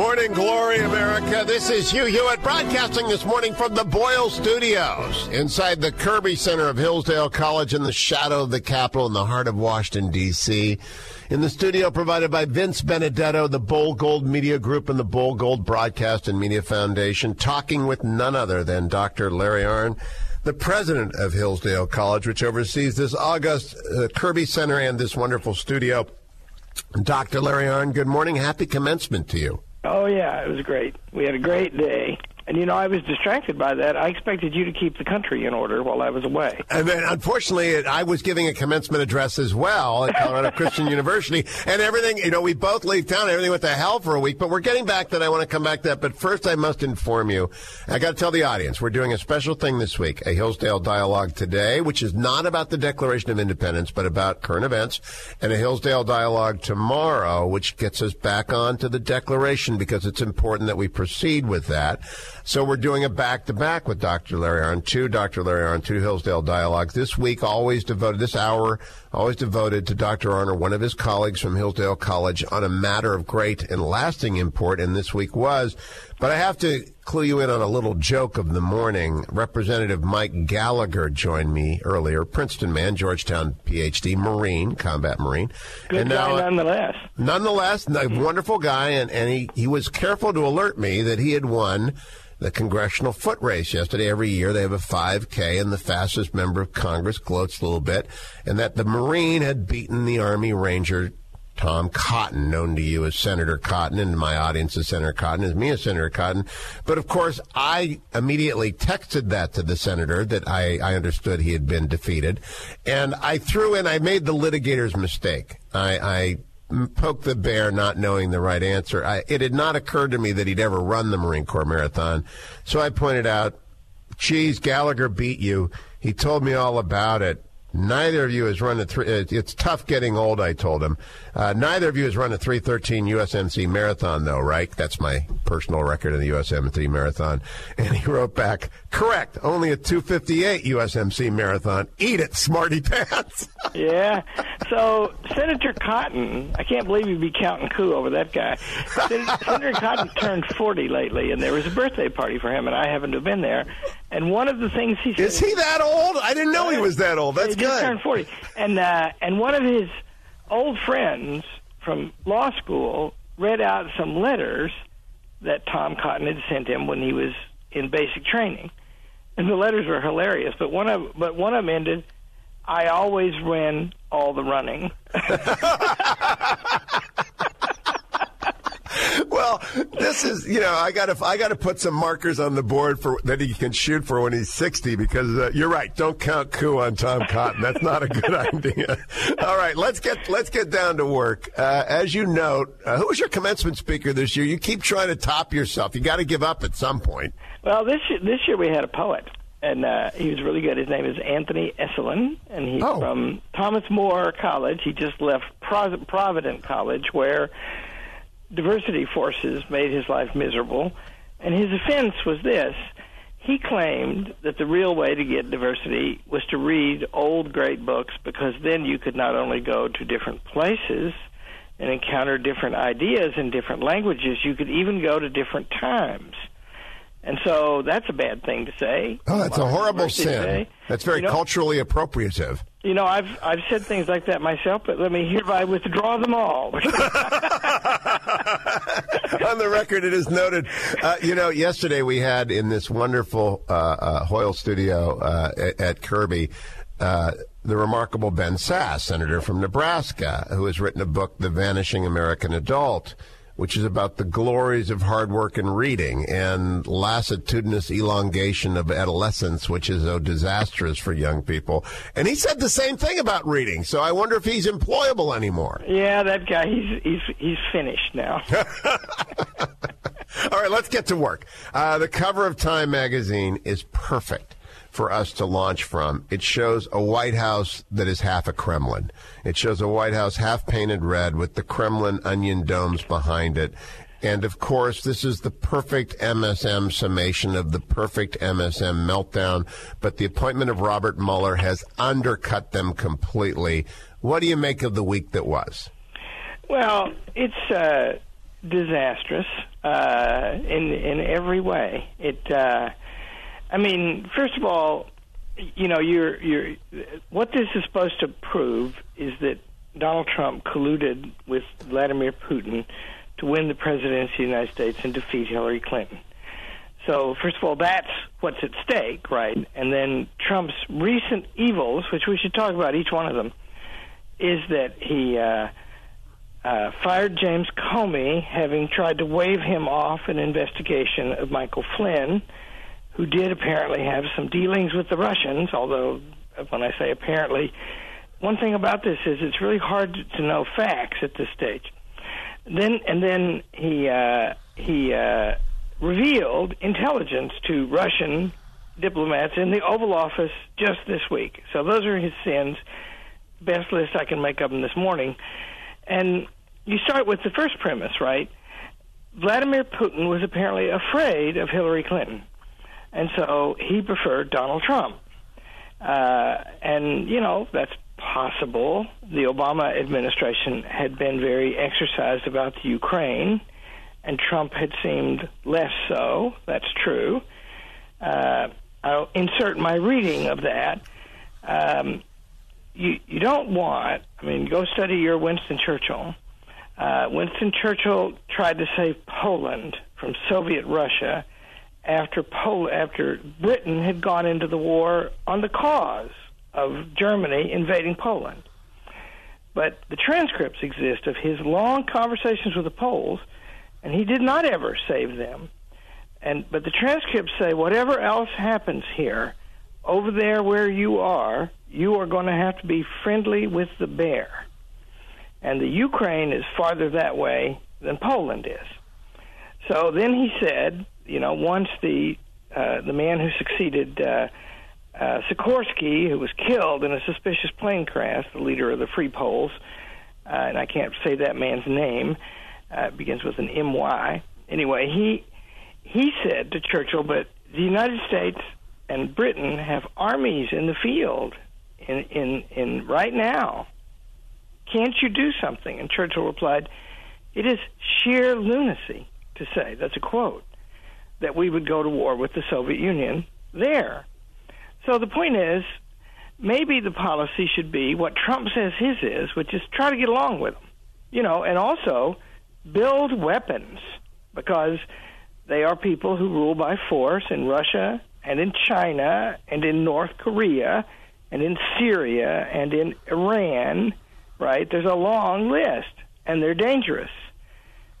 Morning Glory, America. This is Hugh Hewitt broadcasting this morning from the Boyle Studios inside the Kirby Center of Hillsdale College in the shadow of the Capitol in the heart of Washington, D.C. In the studio provided by Vince Benedetto, the Bold Gold Media Group, and the Bold Gold Broadcast and Media Foundation, talking with none other than Dr. Larry Arnn the president of Hillsdale College, which oversees this august uh, Kirby Center and this wonderful studio. Dr. Larry Arnn, good morning. Happy commencement to you. Oh yeah, it was great. We had a great day. And you know, I was distracted by that. I expected you to keep the country in order while I was away. And then, unfortunately, I was giving a commencement address as well at Colorado Christian University, and everything. You know, we both leave town. Everything went to hell for a week. But we're getting back that. I want to come back to that. But first, I must inform you. I got to tell the audience we're doing a special thing this week, a Hillsdale Dialogue today, which is not about the Declaration of Independence, but about current events, and a Hillsdale Dialogue tomorrow, which gets us back onto the Declaration because it's important that we proceed with that. So we're doing a back to back with Dr. Larry Arnn, two Dr. Larry Arnn, two Hillsdale Dialogues. This week, always devoted, this hour, always devoted to Dr. Arnn or one of his colleagues from Hillsdale College on a matter of great and lasting import, and this week was. But I have to clue you in on a little joke of the morning. Representative Mike Gallagher joined me earlier, Princeton man, Georgetown PhD, Marine, combat Marine. Good and guy now, nonetheless. Nonetheless, a mm-hmm. wonderful guy, and, and he, he was careful to alert me that he had won the congressional foot race yesterday. Every year they have a 5K, and the fastest member of Congress gloats a little bit, and that the Marine had beaten the Army Ranger Tom Cotton, known to you as Senator Cotton, and my audience as Senator Cotton, as me as Senator Cotton. But of course, I immediately texted that to the senator that I, I understood he had been defeated. And I threw in, I made the litigator's mistake. I, I the bear not knowing the right answer. I, it had not occurred to me that he'd ever run the Marine Corps Marathon. So I pointed out, geez, Gallagher beat you. He told me all about it. Neither of you has run a three. It's tough getting old. I told him. Uh, neither of you has run a 313 USMC marathon, though, right? That's my personal record in the USMC marathon. And he wrote back, "Correct. Only a 258 USMC marathon. Eat it, smarty pants." yeah. So Senator Cotton, I can't believe you'd be counting coup over that guy. Senator, Senator Cotton turned 40 lately, and there was a birthday party for him, and I happened to have been there. And one of the things he said, is he that old? I didn't know he was that old. That's he just good. turned 40, and uh, and one of his old friends from law school read out some letters that Tom Cotton had sent him when he was in basic training, and the letters were hilarious. But one of but one of them ended, "I always win all the running." well, this is you know I got to I got to put some markers on the board for that he can shoot for when he's sixty because uh, you're right. Don't count coup on Tom Cotton. That's not a good idea. All right, let's get let's get down to work. Uh, as you note, uh, who was your commencement speaker this year? You keep trying to top yourself. You got to give up at some point. Well, this year, this year we had a poet, and uh, he was really good. His name is Anthony Esolen, and he's Oh. from Thomas More College. He just left Pro- Providence College, where diversity forces made his life miserable. And his offense was this he claimed that the real way to get diversity was to read old great books because then you could not only go to different places and encounter different ideas in different languages, you could even go to different times. And so that's a bad thing to say. Oh, that's a horrible sin. That's very You know- culturally appropriative. You know, I've I've said things like that myself, but let me hereby withdraw them all. on the record, it is noted. Uh, you know, yesterday we had in this wonderful uh, uh, Hoyle studio uh, at, at Kirby. Uh, the remarkable Ben Sasse, senator from Nebraska, who has written a book, The Vanishing American Adult, which is about the glories of hard work and reading and lassitudinous elongation of adolescence, which is so disastrous for young people. And he said the same thing about reading. So I wonder if he's employable anymore. yeah, that guy, he's he's he's finished now. All right, let's get to work. Uh, the cover of Time magazine is perfect for us to launch from. It shows a White House that is half a Kremlin. It shows a White House half painted red with the Kremlin onion domes behind it. And of course, this is the perfect MSM summation of the perfect MSM meltdown. But the appointment of Robert Mueller has undercut them completely. What do you make of the week that was? Well, it's uh, disastrous uh, in in every way. It, uh, I mean, first of all, you know, you're you're what this is supposed to prove is that Donald Trump colluded with Vladimir Putin to win the presidency of the United States and defeat Hillary Clinton. So, first of all, that's what's at stake, right? And then Trump's recent evils, which we should talk about each one of them, is that he uh, uh, fired James Comey, having tried to wave him off an investigation of Michael Flynn, who did apparently have some dealings with the Russians, although when I say apparently, one thing about this is it's really hard to know facts at this stage. Then and then he uh, he uh, revealed intelligence to Russian diplomats in the Oval Office just this week. So those are his sins. Best list I can make of them this morning. And you start with the first premise, right? Vladimir Putin was apparently afraid of Hillary Clinton. And so he preferred Donald Trump. Uh, and, you know, that's possible. The Obama administration had been very exercised about the Ukraine and Trump had seemed less so. That's true. Uh, I'll insert my reading of that. Um, you you don't want. I mean, go study your Winston Churchill. Uh, Winston Churchill tried to save Poland from Soviet Russia after Pol- after Britain had gone into the war on the cause of Germany invading Poland. But the transcripts exist of his long conversations with the Poles and he did not ever save them. And but the transcripts say whatever else happens here, over there where you are, you are going to have to be friendly with the bear. And the Ukraine is farther that way than Poland is. So then he said, you know, once the uh, the man who succeeded uh, uh, Sikorski, who was killed in a suspicious plane crash, the leader of the Free Poles, uh, and I can't say that man's name, uh, begins with an M-Y. Anyway, he he said to Churchill, but the United States and Britain have armies in the field in in in right now. Can't you do something? And Churchill replied, "It is sheer lunacy to say that's a quote that we would go to war with the Soviet Union there." So the point is, maybe the policy should be what Trump says his is, which is try to get along with them, you know, and also build weapons because they are people who rule by force in Russia and in China and in North Korea and in Syria and in Iran, right? There's a long list and they're dangerous.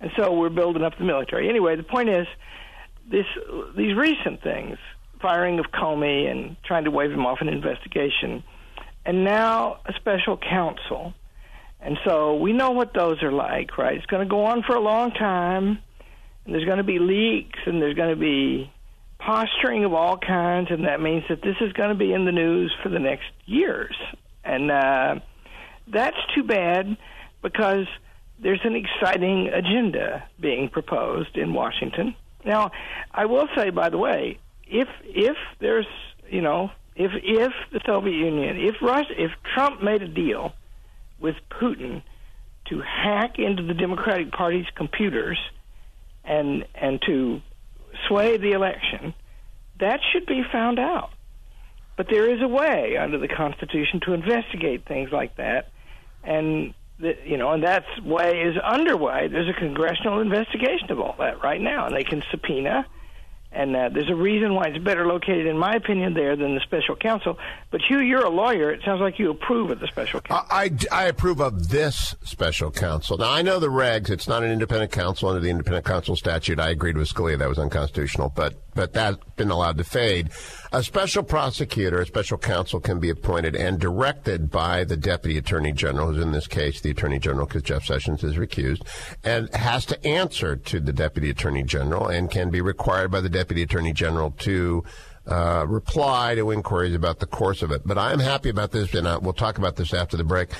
And so we're building up the military. Anyway, the point is this these recent things, firing of Comey and trying to wave him off an investigation, and now a special counsel and so we know what those are like, right? It's going to go on for a long time, and there's going to be leaks, and there's going to be posturing of all kinds, and that means that this is going to be in the news for the next years. And uh, that's too bad because there's an exciting agenda being proposed in Washington. Now, I will say, by the way, if if there's you know if if the Soviet Union, if Russia, if Trump made a deal with Putin to hack into the Democratic Party's computers and and to sway the election, that should be found out. But there is a way under the Constitution to investigate things like that, and you know, and that way is underway. There's a congressional investigation of all that right now, and they can subpoena and uh, there's a reason why it's better located, in my opinion, there than the special counsel. But you, you're a lawyer. It sounds like you approve of the special counsel. I, I, I approve of this special counsel. Now, I know the regs. It's not an independent counsel under the independent counsel statute. I agreed with Scalia that was unconstitutional, but but that's been allowed to fade. A special prosecutor, a special counsel, can be appointed and directed by the deputy attorney general, who's in this case the attorney general, because Jeff Sessions is recused, and has to answer to the deputy attorney general and can be required by the deputy attorney general to uh, reply to inquiries about the course of it. But I'm happy about this, and uh, we'll talk about this after the break.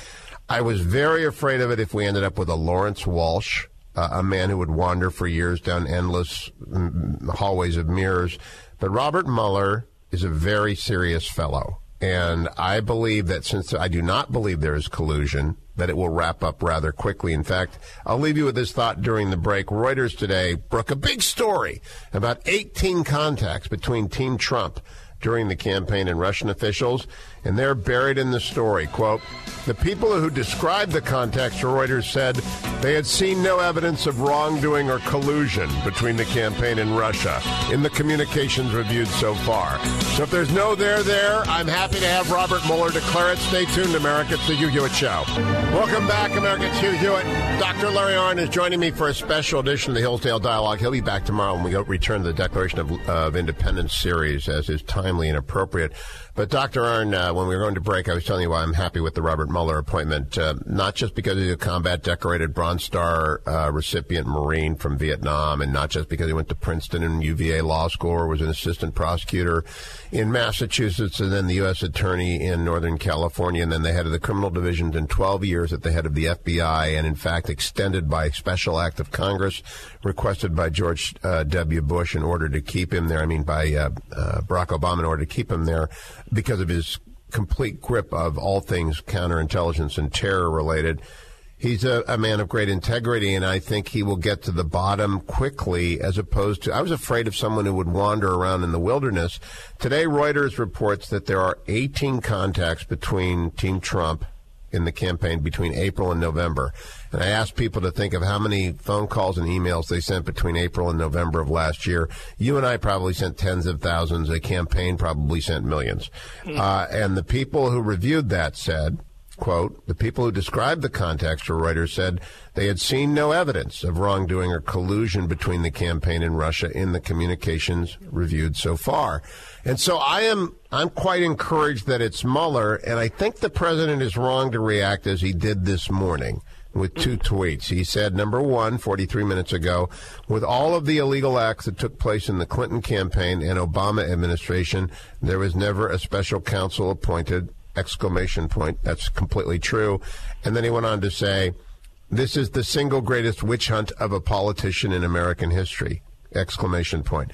I was very afraid of it if we ended up with a Lawrence Walsh, uh, a man who would wander for years down endless mm, hallways of mirrors. But Robert Mueller is a very serious fellow. And I believe that since I do not believe there is collusion, that it will wrap up rather quickly. In fact, I'll leave you with this thought during the break. Reuters today broke a big story about 18 contacts between Team Trump during the campaign and Russian officials, and they're buried in the story. Quote, the people who described the contacts to Reuters said they had seen no evidence of wrongdoing or collusion between the campaign and Russia in the communications reviewed so far. So if there's no there there, I'm happy to have Robert Mueller declare it. Stay tuned, America. It's the Hugh Hewitt Show. Welcome back, America. It's Hugh Hewitt. Dr. Larry Arnn is joining me for a special edition of the Hillsdale Dialogue. He'll be back tomorrow when we return to the Declaration of, of Independence series as is timely and appropriate. But Dr. Arnn, uh, when we were going to break, I was telling you why I'm happy with the Robert Mueller appointment. Uh, not just because he's a combat decorated Bronze Star uh, recipient Marine from Vietnam, and not just because he went to Princeton and UVA Law School or was an assistant prosecutor in Massachusetts and then the U.S. Attorney in Northern California and then the head of the criminal divisions in 12 years at the head of the FBI and in fact extended by special act of Congress requested by George uh, W. Bush in order to keep him there. I mean, by uh, uh, Barack Obama in order to keep him there because of his complete grip of all things counterintelligence and terror related. He's a, a, man of great integrity, and I think he will get to the bottom quickly as opposed to. I was afraid of someone who would wander around in the wilderness. Today, Reuters reports that there are 18 contacts between Team Trump in the campaign between April and November. And I asked people to think of how many phone calls and emails they sent between April and November of last year. You and I probably sent tens of thousands. The campaign probably sent millions. Mm. Uh, and the people who reviewed that said, quote, the people who described the context, Reuters said they had seen no evidence of wrongdoing or collusion between the campaign and Russia in the communications reviewed so far. And so I am I'm quite encouraged that it's Mueller, and I think the president is wrong to react as he did this morning with two tweets. He said, number one, 43 minutes ago, with all of the illegal acts that took place in the Clinton campaign and Obama administration, there was never a special counsel appointed, exclamation point. That's completely true. And then he went on to say, this is the single greatest witch hunt of a politician in American history, exclamation point.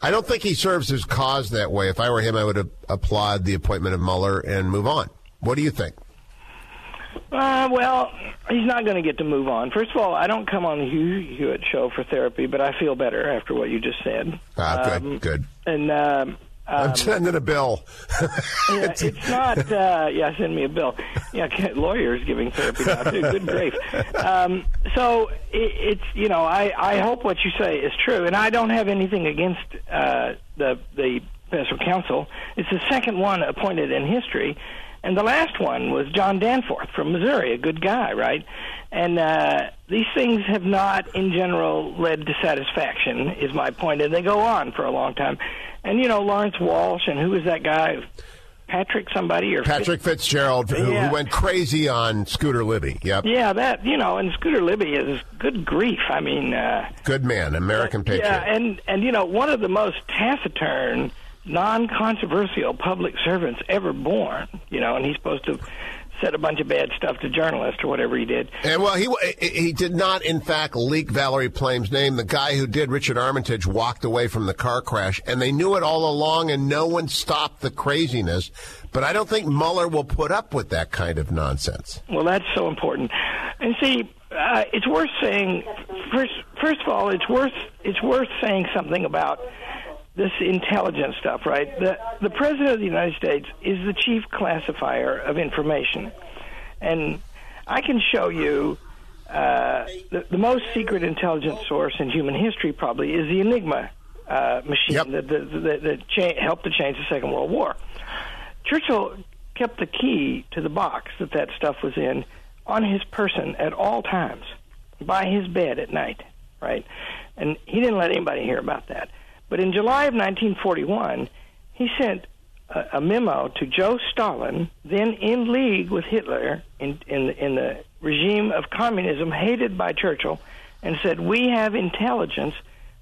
I don't think he serves his cause that way. If I were him, I would applaud the appointment of Mueller and move on. What do you think? Uh, well, he's not going to get to move on. First of all, I don't come on the Hugh Hewitt show for therapy, but I feel better after what you just said. Ah, good, um, good. And um, I'm sending a bill. yeah, it's not. Uh, yeah, send me a bill. Yeah, lawyers giving therapy now too. Good grief. Um, so it, it's you know I I hope what you say is true, and I don't have anything against uh, the the special counsel. It's the second one appointed in history, and the last one was John Danforth from Missouri, a good guy, right? And uh, these things have not, in general, led to satisfaction. Is my point, and they go on for a long time. And you know Lawrence Walsh, and who was that guy? Patrick somebody or Patrick Fitzgerald, who, yeah. who, went crazy on Scooter Libby. Yep. Yeah, that you know, and Scooter Libby is good grief. I mean, uh, good man, American patriot. Yeah, and and you know, one of the most taciturn, non-controversial public servants ever born. You know, and he's supposed to said a bunch of bad stuff to journalists or whatever he did. And well, he he did not, in fact, leak Valerie Plame's name. The guy who did, Richard Armitage, walked away from the car crash, and they knew it all along, and no one stopped the craziness. But I don't think Mueller will put up with that kind of nonsense. Well, that's so important. And see, uh, it's worth saying first. First of all, it's worth it's worth saying something about this intelligence stuff, right? The the president of the United States is the chief classifier of information, and I can show you uh, the, the most secret intelligence source in human history. Probably is the Enigma uh, machine yep. that, that, that, that cha- helped to change the Second World War. Churchill kept the key to the box that that stuff was in on his person at all times, by his bed at night, right? And he didn't let anybody hear about that. But in July of 1941, he sent a, a memo to Joe Stalin, then in league with Hitler in, in, in the regime of communism hated by Churchill, and said, We have intelligence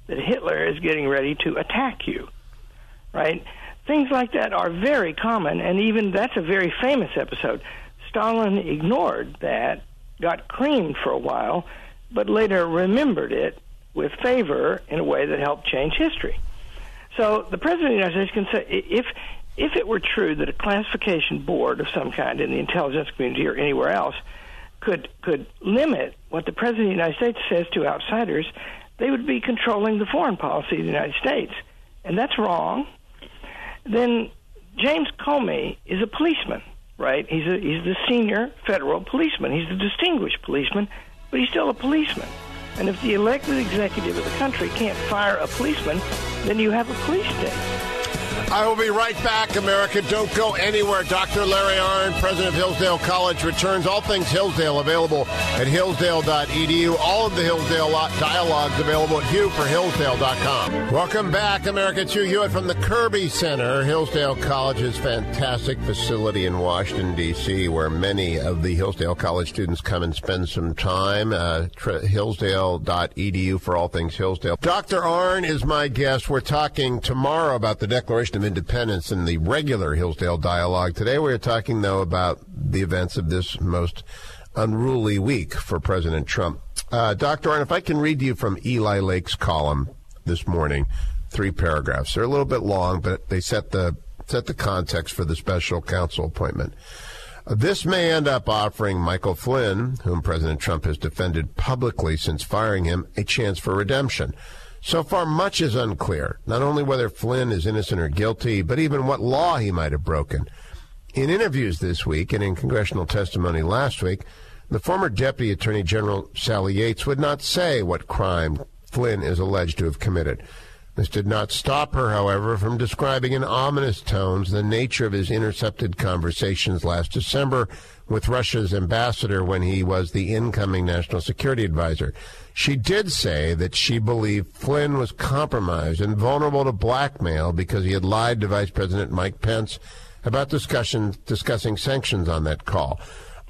that Hitler is getting ready to attack you. Right? Things like that are very common, and even that's a very famous episode. Stalin ignored that, got creamed for a while, but later remembered it with favor in a way that helped change history. So the president of the United States can say if if it were true that a classification board of some kind in the intelligence community or anywhere else could could limit what the president of the United States says to outsiders, they would be controlling the foreign policy of the United States, and that's wrong. Then James Comey is a policeman, right? He's a, he's the senior federal policeman. He's the distinguished policeman, but he's still a policeman. And if the elected executive of the country can't fire a policeman, then you have a police state. I will be right back, America. Don't go anywhere. Dr. Larry Arnn, president of Hillsdale College, returns all things Hillsdale available at hillsdale.edu. All of the Hillsdale dialogues available at hughforhillsdale.com. Welcome back, America. To Hewitt from the Kirby Center, Hillsdale College's fantastic facility in Washington, D.C., where many of the Hillsdale College students come and spend some time. Uh, hillsdale.edu for all things Hillsdale. Dr. Arnn is my guest. We're talking tomorrow about the Declaration of Independence in the regular Hillsdale dialogue. Today we are talking, though, about the events of this most unruly week for President Trump. Uh, Dr. Arnn, if I can read you from Eli Lake's column this morning, three paragraphs. They're a little bit long, but they set the set the context for the special counsel appointment. This may end up offering Michael Flynn, whom President Trump has defended publicly since firing him, a chance for redemption. So far, much is unclear, not only whether Flynn is innocent or guilty, but even what law he might have broken. In interviews this week and in congressional testimony last week, the former Deputy Attorney General Sally Yates would not say what crime Flynn is alleged to have committed. This did not stop her, however, from describing in ominous tones the nature of his intercepted conversations last December with Russia's ambassador when he was the incoming national security advisor. She did say that she believed Flynn was compromised and vulnerable to blackmail because he had lied to Vice President Mike Pence about discussion, discussing sanctions on that call.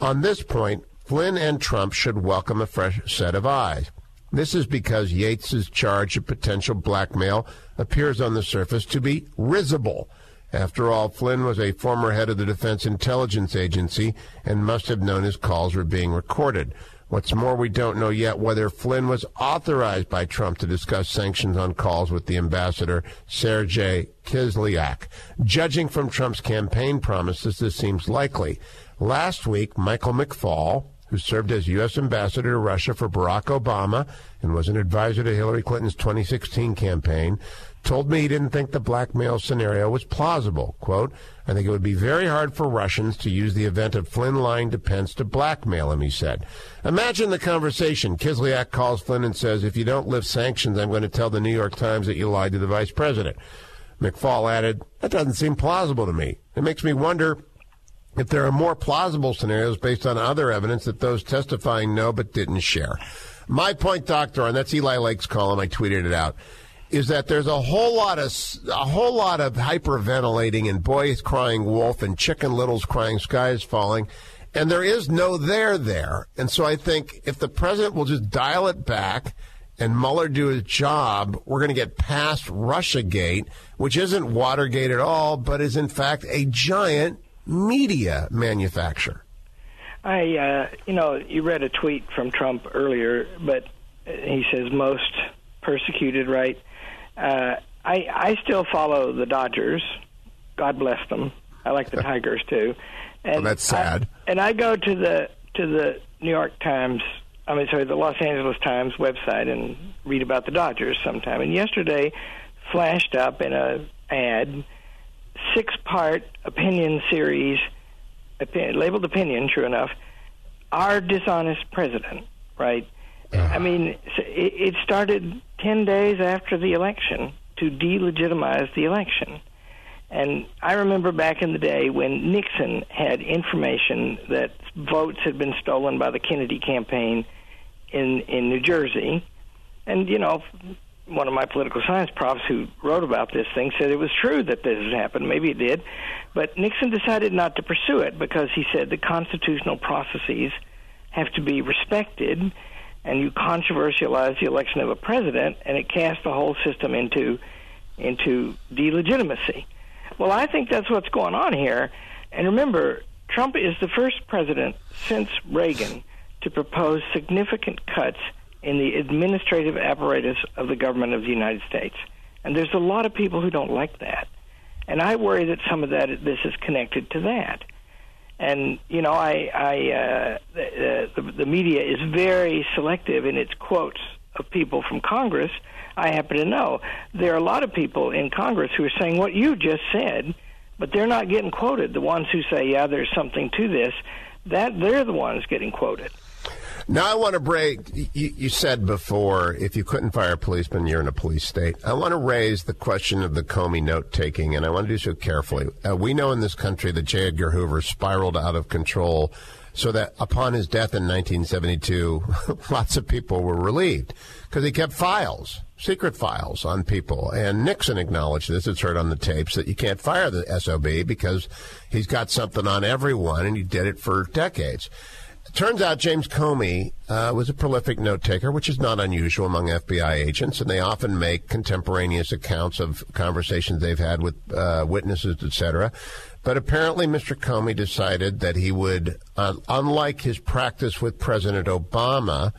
On this point, Flynn and Trump should welcome a fresh set of eyes. This is because Yates's charge of potential blackmail appears on the surface to be risible. After all, Flynn was a former head of the Defense Intelligence Agency and must have known his calls were being recorded. What's more, we don't know yet whether Flynn was authorized by Trump to discuss sanctions on calls with the ambassador, Sergei Kislyak. Judging from Trump's campaign promises, this seems likely. Last week, Michael McFaul, who served as U.S. ambassador to Russia for Barack Obama and was an advisor to Hillary Clinton's 2016 campaign, told me he didn't think the blackmail scenario was plausible. Quote, I think it would be very hard for Russians to use the event of Flynn lying to Pence to blackmail him, he said. Imagine the conversation. Kislyak calls Flynn and says, if you don't lift sanctions, I'm going to tell the New York Times that you lied to the vice president. McFaul added, that doesn't seem plausible to me. It makes me wonder if there are more plausible scenarios based on other evidence that those testifying know but didn't share. My point, Doctor, and that's Eli Lake's column, I tweeted it out, is that there's a whole lot of a whole lot of hyperventilating and boys crying wolf and chicken littles crying sky is falling and there is no there there and so i think if the president will just dial it back and Mueller do his job, we're going to get past Russiagate, which isn't Watergate at all, but is in fact a giant media manufacturer. I, uh, you know, you read a tweet from Trump earlier, but he says most persecuted, right? Uh, I I still follow the Dodgers. God bless them. I like the Tigers too. And well, that's sad. I, and I go to the to the New York Times. I mean, sorry, the Los Angeles Times website and read about the Dodgers sometime. And yesterday, flashed up in a ad, six part opinion series, opinion, labeled opinion. True enough, our dishonest president. Right. Uh-huh. I mean, it, it started 10 days after the election to delegitimize the election. And I remember back in the day when Nixon had information that votes had been stolen by the Kennedy campaign in in New Jersey. And you know, one of my political science profs who wrote about this thing said it was true that this had happened. Maybe it did, but Nixon decided not to pursue it because he said the constitutional processes have to be respected and you controversialize the election of a president, and it casts the whole system into into delegitimacy. Well, I think that's what's going on here. And remember, Trump is the first president since Reagan to propose significant cuts in the administrative apparatus of the government of the United States. And there's a lot of people who don't like that. And I worry that some of that this is connected to that. And you know, I, I uh, the, the, the media is very selective in its quotes of people from Congress. I happen to know there are a lot of people in Congress who are saying what you just said, but they're not getting quoted. The ones who say, "Yeah, there's something to this," that they're the ones getting quoted. Now I want to break. You, you, said before, if you couldn't fire a policeman, you're in a police state. I want to raise the question of the Comey note taking, and I want to do so carefully. Uh, we know in this country that J. Edgar Hoover spiraled out of control, so that upon his death in 1972, lots of people were relieved because he kept files, secret files on people. And Nixon acknowledged this. It's heard on the tapes that you can't fire the SOB because he's got something on everyone, and he did it for decades. Turns out James Comey uh, was a prolific note taker, which is not unusual among FBI agents, and they often make contemporaneous accounts of conversations they've had with uh, witnesses, etc. But apparently, Mr. Comey decided that he would, uh, unlike his practice with President Obama,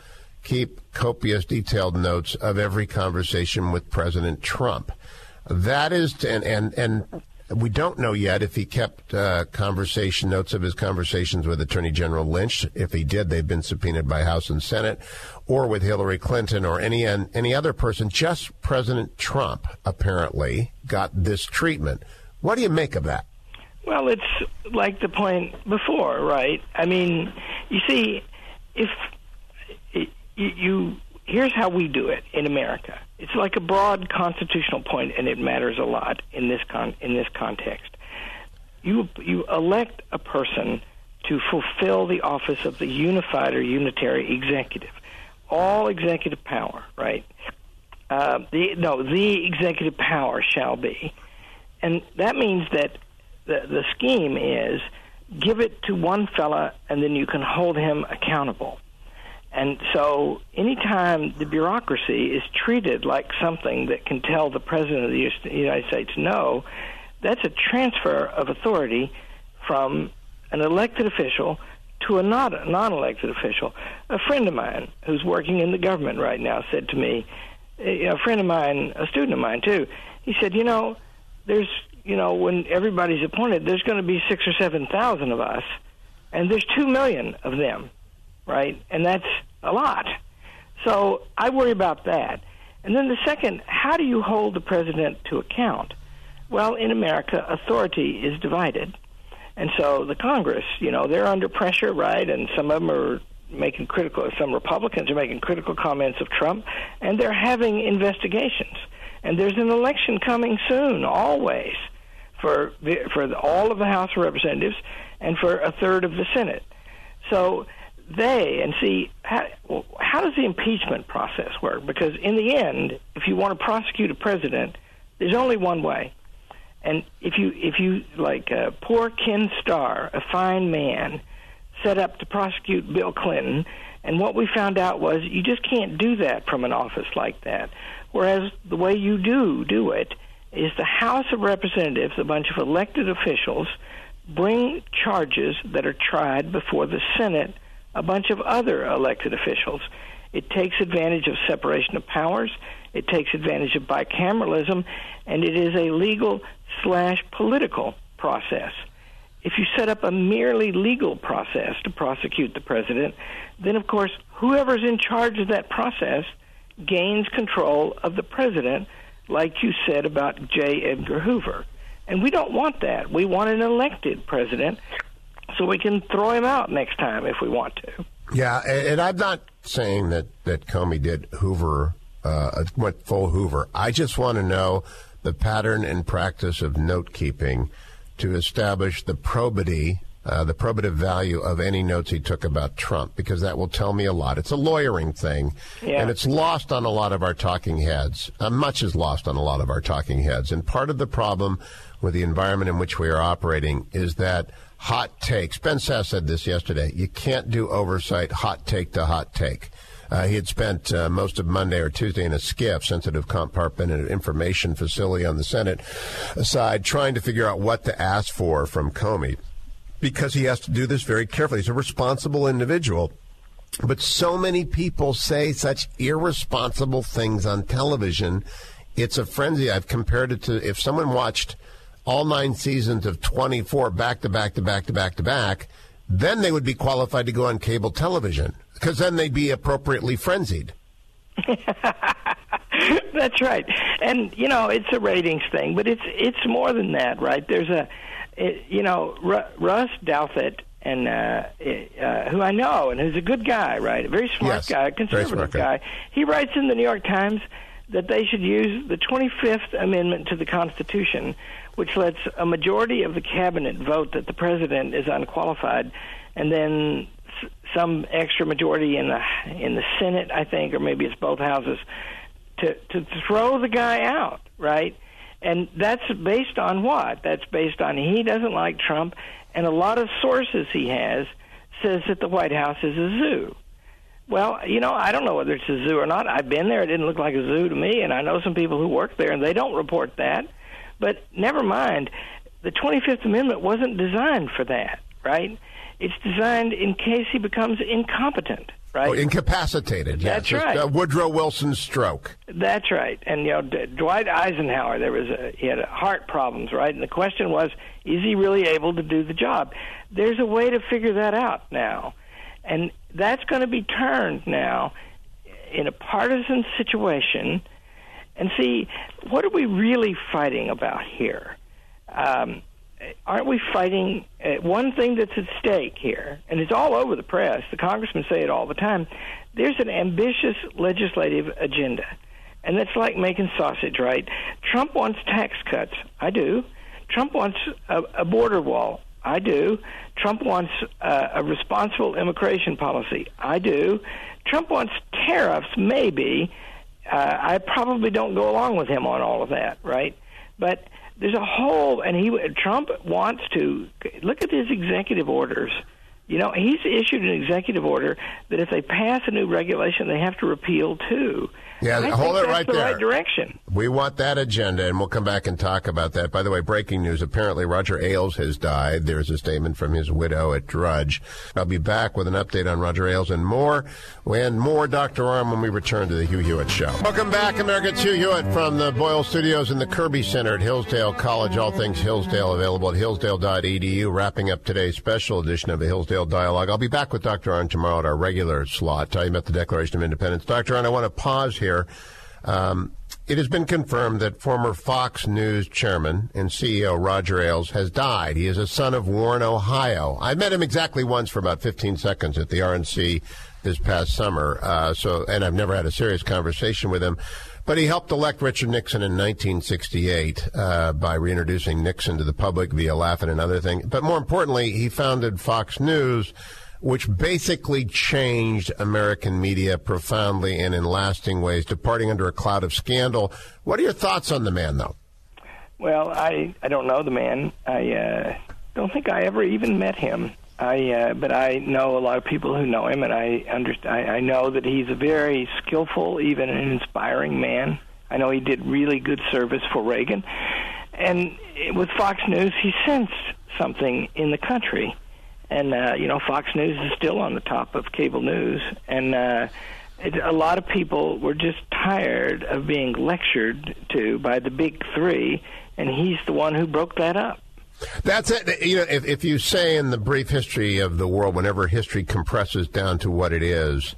keep copious, detailed notes of every conversation with President Trump. That is, and and and we don't know yet if he kept uh, conversation notes of his conversations with Attorney General Lynch. If he did, they've been subpoenaed by House and Senate, or with Hillary Clinton or any any other person. Just President Trump apparently got this treatment. What do you make of that? Well, it's like the point before, right? I mean, you see, if you here's how we do it in America. It's like a broad constitutional point, and it matters a lot in this con- in this context. You you elect a person to fulfill the office of the unified or unitary executive, all executive power, right? Uh, the no, the executive power shall be, and that means that the the scheme is give it to one fella, and then you can hold him accountable and so, anytime the bureaucracy is treated like something that can tell the President of the United States no, that's a transfer of authority from an elected official to a non elected official. A friend of mine who's working in the government right now said to me, a friend of mine, a student of mine too, he said, You know, there's, you know, when everybody's appointed, there's going to be six or 7,000 of us, and there's two million of them right? And that's a lot. So I worry about that. And then the second, how do you hold the president to account? Well, in America, authority is divided. And so the Congress, you know, they're under pressure, right? And some of them are making critical, some Republicans are making critical comments of Trump, and they're having investigations. And there's an election coming soon, always, for, the, for all of the House of Representatives and for a third of the Senate. So they and see how, how does the impeachment process work? Because in the end, if you want to prosecute a president, there's only one way. And if you if you like uh, poor Ken Starr, a fine man, set up to prosecute Bill Clinton, and what we found out was you just can't do that from an office like that. Whereas the way you do do it is the House of Representatives, a bunch of elected officials, bring charges that are tried before the Senate a bunch of other elected officials. It takes advantage of separation of powers. It takes advantage of bicameralism, and it is a legal slash political process. If you set up a merely legal process to prosecute the president, then of course whoever's in charge of that process gains control of the president, like you said about J. Edgar Hoover. And we don't want that. We want an elected president so we can throw him out next time if we want to. Yeah, and I'm not saying that that Comey did Hoover uh, went full Hoover. I just want to know the pattern and practice of note keeping to establish the probity. Uh, the probative value of any notes he took about Trump, because that will tell me a lot. It's a lawyering thing, yeah. and it's lost on a lot of our talking heads. Uh, much is lost on a lot of our talking heads. And part of the problem with the environment in which we are operating is that hot takes. Ben Sasse said this yesterday. You can't do oversight hot take to hot take. Uh, he had spent uh, most of Monday or Tuesday in a SCIF, sensitive compartment and information facility on the Senate side, trying to figure out what to ask for from Comey because he has to do this very carefully. He's a responsible individual. But so many people say such irresponsible things on television. It's a frenzy. I've compared it to if someone watched all nine seasons of 24 back to back to back to back to back, then they would be qualified to go on cable television because then they'd be appropriately frenzied. That's right, and you know it's a ratings thing, but it's it's more than that, right? There's a, it, you know, R- Ross Douthat and uh, uh, who I know and who's a good guy, right? A very smart Yes, guy, conservative smart guy. guy. He writes in the New York Times that they should use the 25th Amendment to the Constitution, which lets a majority of the cabinet vote that the president is unqualified, and then some extra majority in the in the Senate, I think, or maybe it's both houses, to to throw the guy out, right? And that's based on what? That's based on he doesn't like Trump, and a lot of sources he has says that the White House is a zoo. Well, you know, I don't know whether it's a zoo or not. I've been there; it didn't look like a zoo to me, and I know some people who work there, and they don't report that. But never mind, the Twenty Fifth Amendment wasn't designed for that, right? It's designed in case he becomes incompetent, right? Oh, incapacitated. That's yes. right. Uh, Woodrow Wilson's stroke. That's right. And you know, D- Dwight Eisenhower, there was a he had heart problems, right? And the question was, is he really able to do the job? There's a way to figure that out now, and that's going to be turned now in a partisan situation. And see, what are we really fighting about here? Um, aren't we fighting uh, one thing that's at stake here, and it's all over the press. The congressmen say it all the time. There's an ambitious legislative agenda, and that's like making sausage, right? Trump wants tax cuts. I do. Trump wants a, a border wall. I do. Trump wants uh, a responsible immigration policy. I do. Trump wants tariffs, maybe. Uh, I probably don't go along with him on all of that, right? But there's a whole, and he Trump wants to look at his executive orders. You know, he's issued an executive order that if they pass a new regulation, they have to repeal too. Yeah, I hold think it right the there. right direction. We want that agenda, and we'll come back and talk about that. By the way, breaking news. Apparently, Roger Ailes has died. There's a statement from his widow at Drudge. I'll be back with an update on Roger Ailes and more, and more Dr. Arnn when we return to the Hugh Hewitt Show. Welcome back, America. It's Hugh Hewitt from the Boyle Studios in the Kirby Center at Hillsdale College. All things Hillsdale available at hillsdale.edu. Wrapping up today's special edition of the Hillsdale Dialogue. I'll be back with Dr. Arnn tomorrow at our regular slot, talking about the Declaration of Independence. Dr. Arnn, I want to pause here. Um, it has been confirmed that former Fox News chairman and CEO Roger Ailes has died. He is a son of Warren, Ohio. I met him exactly once for about 15 seconds at the RNC this past summer. Uh, so, and I've never had a serious conversation with him. But he helped elect Richard Nixon in 1968 uh, by reintroducing Nixon to the public via Laugh-In and other things. But more importantly, he founded Fox News which basically changed American media profoundly and in lasting ways, departing under a cloud of scandal. What are your thoughts on the man, though? Well, I I don't know the man. I uh, don't think I ever even met him. I uh, but I know a lot of people who know him, and I understand. I, I know that he's a very skillful, even an inspiring man. I know he did really good service for Reagan, and with Fox News, he sensed something in the country and uh, you know Fox News is still on the top of cable news, and uh, it, a lot of people were just tired of being lectured to by the big three, and he's the one who broke that up. That's it. You know, if, if you say in the brief history of the world, whenever history compresses down to what it is,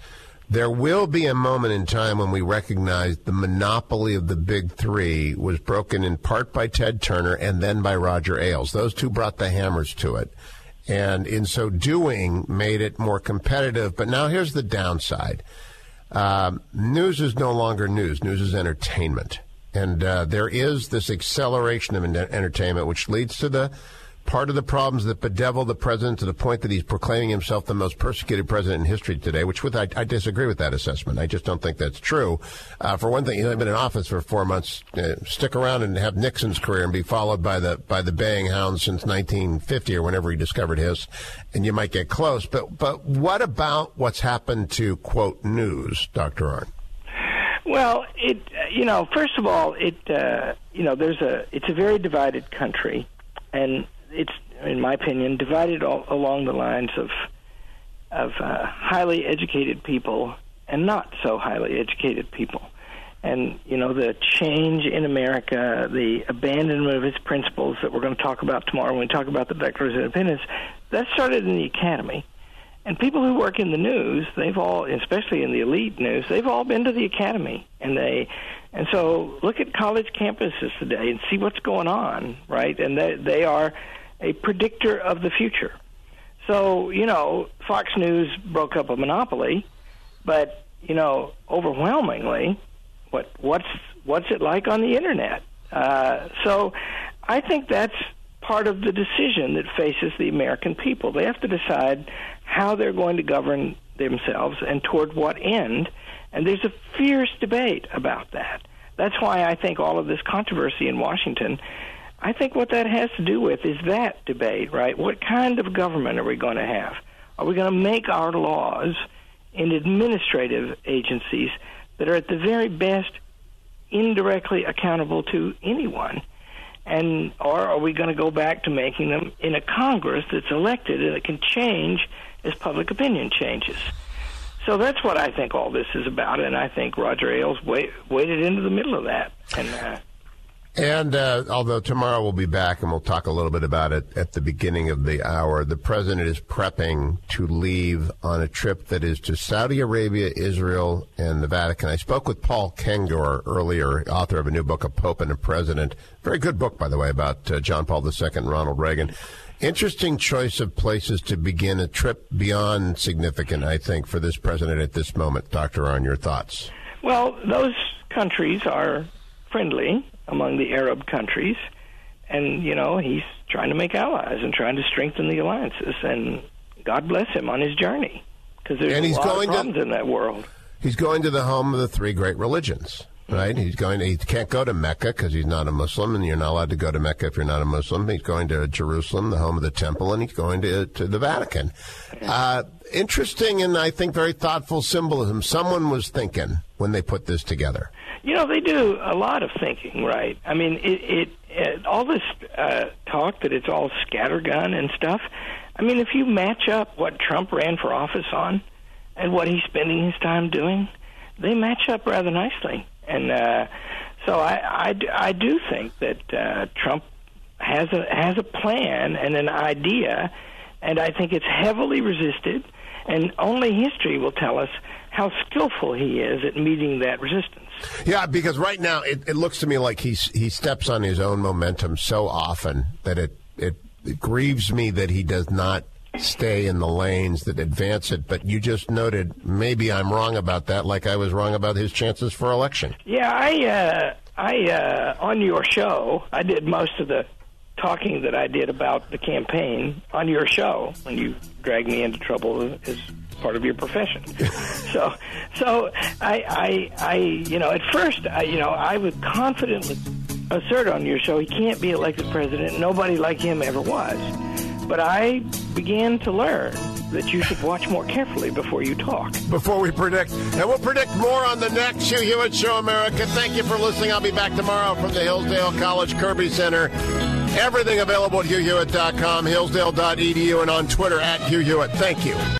there will be a moment in time when we recognize the monopoly of the big three was broken in part by Ted Turner and then by Roger Ailes. Those two brought the hammers to it and in so doing made it more competitive. But now here's the downside: um, news is no longer news; news is entertainment, and uh, there is this acceleration of entertainment, which leads to the part of the problems that bedevil the president to the point that he's proclaiming himself the most persecuted president in history today, which with I, I disagree with that assessment. I just don't think that's true. Uh, for one thing, he's only been in office for four months. Uh, stick around and have Nixon's career and be followed by the by the baying hounds since 1950 or whenever he discovered his, and you might get close. But but what about what's happened to quote news, Doctor Arnn? Well, it you know, first of all, it uh, you know, there's a it's a very divided country, and it's, in my opinion, divided all, along the lines of of uh, highly educated people and not so highly educated people. and you know the change in America, the abandonment of its principles that we're going to talk about tomorrow when we talk about the Declaration of Independence, that started in the academy. And people who work in the news, they've all, especially in the elite news, they've all been to the academy, and they, and so look at college campuses today and see what's going on, right? And they they are a predictor of the future. So you know, Fox News broke up a monopoly, but you know, overwhelmingly, what what's what's it like on the internet? Uh, so, I think that's part of the decision that faces the American people. They have to decide how they're going to govern themselves and toward what end. And there's a fierce debate about that. That's why I think all of this controversy in Washington. I think what that has to do with is that debate, right? What kind of government are we going to have? Are we going to make our laws in administrative agencies that are at the very best indirectly accountable to anyone? And or are we going to go back to making them in a Congress that's elected and it can change as public opinion changes? So that's what I think all this is about, and I think Roger Ailes wait, waded into the middle of that. And uh, and uh, although tomorrow we'll be back and we'll talk a little bit about it at the beginning of the hour, the president is prepping to leave on a trip that is to Saudi Arabia, Israel, and the Vatican. I spoke with Paul Kengor earlier, author of a new book, A Pope and a President. Very good book, by the way, about uh, John Paul II and Ronald Reagan. Interesting choice of places to begin a trip beyond significant, I think, for this president at this moment. Dr. Arnn, your thoughts? Well, those countries are friendly among the Arab countries, and you know he's trying to make allies and trying to strengthen the alliances. And God bless him on his journey because there's and a he's lot going of problems to, in that world. He's going to the home of the three great religions. Right, he's going. To, he can't go to Mecca because he's not a Muslim, and you're not allowed to go to Mecca if you're not a Muslim. He's going to Jerusalem, the home of the temple, and he's going to to the Vatican. Uh, interesting, and I think very thoughtful symbolism. Someone was thinking when they put this together. You know, they do a lot of thinking, right? I mean, it, it, it all this uh, talk that it's all scattergun and stuff. I mean, if you match up what Trump ran for office on and what he's spending his time doing, they match up rather nicely. And uh, so I, I, I do think that uh, Trump has a has a plan and an idea, and I think it's heavily resisted. And only history will tell us how skillful he is at meeting that resistance. Yeah, because right now it, it looks to me like he's he steps on his own momentum so often that it, it it grieves me that he does not stay in the lanes that advance it. But you just noted maybe I'm wrong about that, like I was wrong about his chances for election. Yeah, I uh, I uh, on your show I did most of the talking that I did about the campaign on your show when you dragged me into trouble as part of your profession. so, so I, I, I, you know, at first, I, you know, I would confidently assert on your show he can't be elected president. Nobody like him ever was. But I began to learn that you should watch more carefully before you talk. Before we predict. And we'll predict more on the next Hugh Hewitt Show America. Thank you for listening. I'll be back tomorrow from the Hillsdale College Kirby Center. Everything available at hughhewitt.com, hillsdale.edu, and on Twitter at Hugh Hewitt. Thank you.